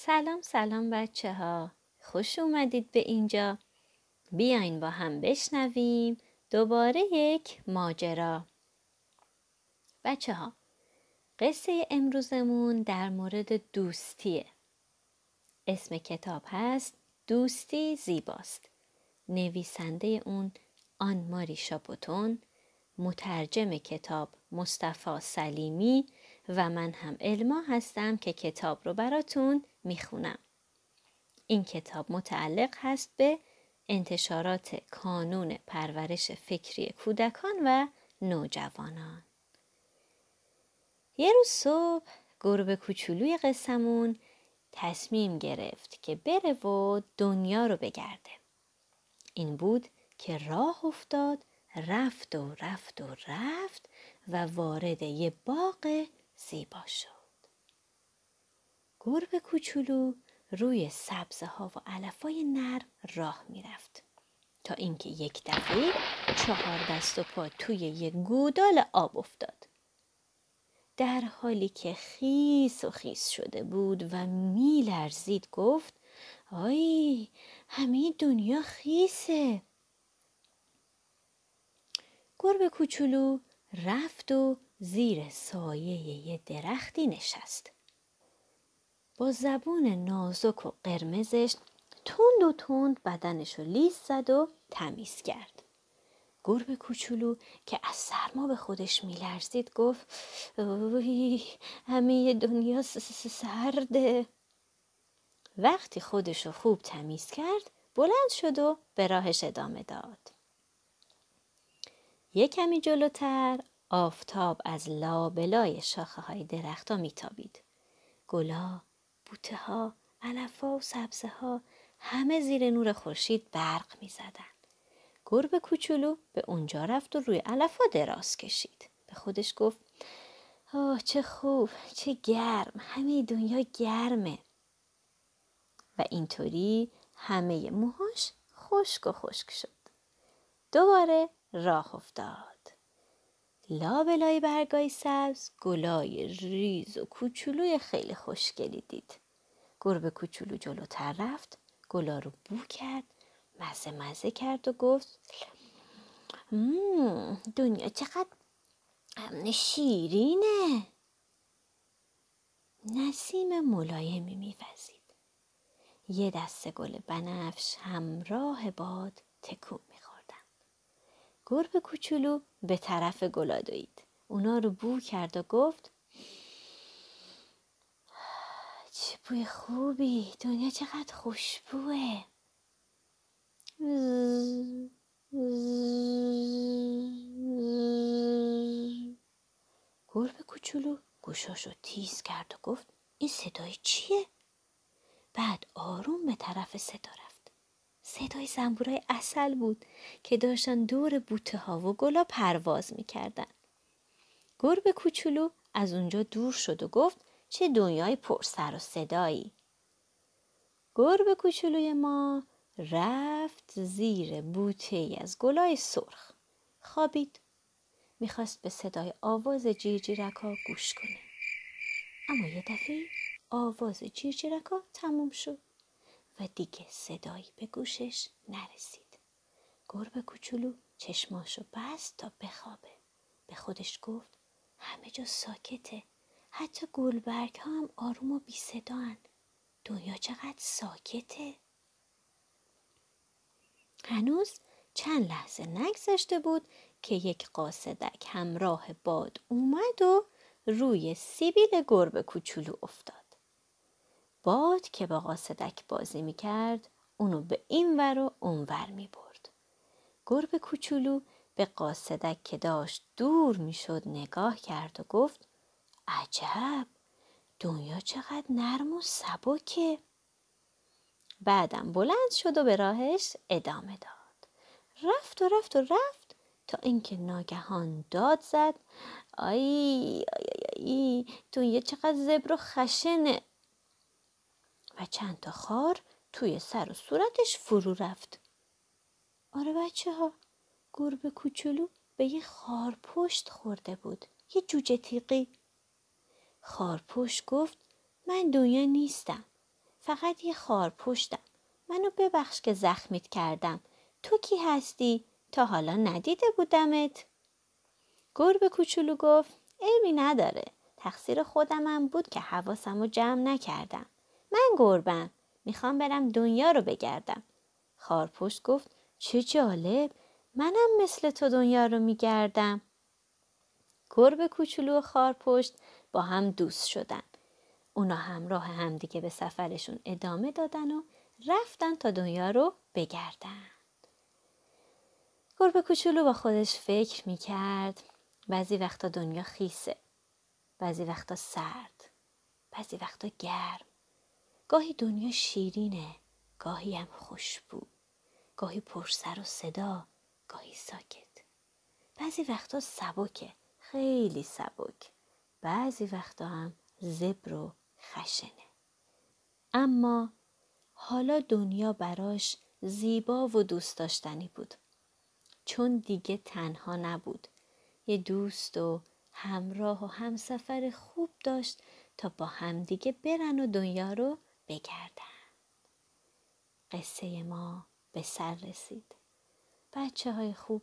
سلام سلام بچه ها خوش اومدید به اینجا. بیاین با هم بشنویم دوباره یک ماجرا. بچه ها قصه امروزمون در مورد دوستیه. اسم کتاب هست دوستی زیباست. نویسنده اون آن ماری مترجم کتاب مصطفی سلیمی و من هم علما هستم که کتاب رو براتون می‌خونم. این کتاب متعلق هست به انتشارات کانون پرورش فکری کودکان و نوجوانان. یه روز صبح گربه کوچولوی قسمون تصمیم گرفت که بره و دنیا رو بگرده. این بود که راه افتاد رفت و رفت و رفت و وارد یه باغ زیبا شد. گربه کوچولو روی سبزه ها و علفای نرم راه می‌رفت تا اینکه یک دفعه چهار دست و پا توی یک گودال آب افتاد. در حالی که خیس و خیس شده بود و میلرزید گفت آی همه دنیا خیسه گربه کوچولو رفت و زیر سایه یه درختی نشست. با زبون نازک و قرمزش تند و تند بدنش رو لیست زد و تمیز کرد. گربه کوچولو که از سرما به خودش میلرزید گفت همه دنیا سرده وقتی خودش رو خوب تمیز کرد بلند شد و به راهش ادامه داد یه کمی جلوتر آفتاب از لابلای شاخه های درخت ها میتابید. گلا، بوته ها، علف ها و سبزه ها همه زیر نور خورشید برق می زدن. گربه کوچولو به اونجا رفت و روی علف ها دراز کشید. به خودش گفت آه چه خوب چه گرم همه دنیا گرمه و اینطوری همه موهاش خشک و خشک شد دوباره راه افتاد لابلای برگای سبز گلای ریز و کوچولوی خیلی خوشگلی دید. گربه کوچولو جلوتر رفت گلا رو بو کرد مزه مزه کرد و گفت دنیا چقدر شیرینه. نسیم ملایمی میوزید. یه دسته گل بنفش همراه باد تکون گربه کوچولو به طرف گلا دوید. اونا رو بو کرد و گفت چه بوی خوبی دنیا چقدر خوشبوه گربه کوچولو گوشاشو تیز کرد و گفت این صدای چیه؟ بعد آروم به طرف صدا رفت. صدای زنبورای اصل بود که داشتن دور بوته ها و گلا پرواز می‌کردن. گربه کوچولو از اونجا دور شد و گفت چه دنیای پر سر و صدایی. گربه کوچولوی ما رفت زیر بوته ای از گلای سرخ. خوابید. می‌خواست به صدای آواز جیرجیرک ها گوش کنه. اما یه دفعه آواز جیرجیرک ها تموم شد. و دیگه صدایی به گوشش نرسید. گربه کوچولو چشماشو بست تا بخوابه. به خودش گفت همه جا ساکته. حتی گلبرگ ها هم آروم و بی صدا دنیا چقدر ساکته. هنوز چند لحظه نگذشته بود که یک قاصدک همراه باد اومد و روی سیبیل گربه کوچولو افتاد. باد که با قاصدک بازی می کرد اونو به این ور و اون ور می برد. گربه کوچولو به قاصدک که داشت دور می شد نگاه کرد و گفت عجب دنیا چقدر نرم و سبکه. بعدم بلند شد و به راهش ادامه داد. رفت و رفت و رفت تا اینکه ناگهان داد زد آی آی آی, آی دنیا چقدر زبر و خشنه و چند تا خار توی سر و صورتش فرو رفت. آره بچه ها گربه کوچولو به یه خار پشت خورده بود. یه جوجه تیغی. خارپشت گفت من دنیا نیستم. فقط یه خار پشتم منو ببخش که زخمیت کردم تو کی هستی تا حالا ندیده بودمت گربه کوچولو گفت عیبی نداره تقصیر خودمم بود که حواسم رو جمع نکردم من گربم. می‌خوام برم دنیا رو بگردم. خارپشت گفت چه جالب. منم مثل تو دنیا رو میگردم. گربه کوچولو و خارپشت با هم دوست شدن. اونا همراه همدیگه به سفرشون ادامه دادن و رفتن تا دنیا رو بگردن. گربه کوچولو با خودش فکر می‌کرد بعضی وقتا دنیا خیسه بعضی وقتا سرد بعضی وقتا گرم. گاهی دنیا شیرینه گاهی هم خوشبو. گاهی پرسر و صدا گاهی ساکت. بعضی وقتا سبکه خیلی سبک. بعضی وقتا هم زبر و خشنه. اما حالا دنیا براش زیبا و دوست داشتنی بود. چون دیگه تنها نبود. یه دوست و همراه و همسفر خوب داشت تا با همدیگه برن و دنیا رو بگردن. قصه ما به سر رسید. بچه های خوب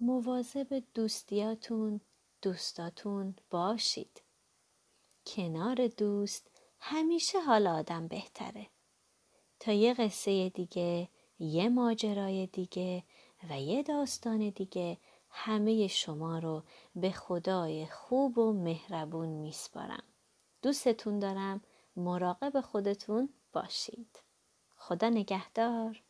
مواظب دوستیاتون دوستاتون باشید. کنار دوست همیشه حال آدم بهتره. تا یه قصه دیگه یه ماجرای دیگه و یه داستان دیگه همه شما رو به خدای خوب و مهربون میسپارم. دوستتون دارم. مراقب خودتون باشید. خدا نگهدار.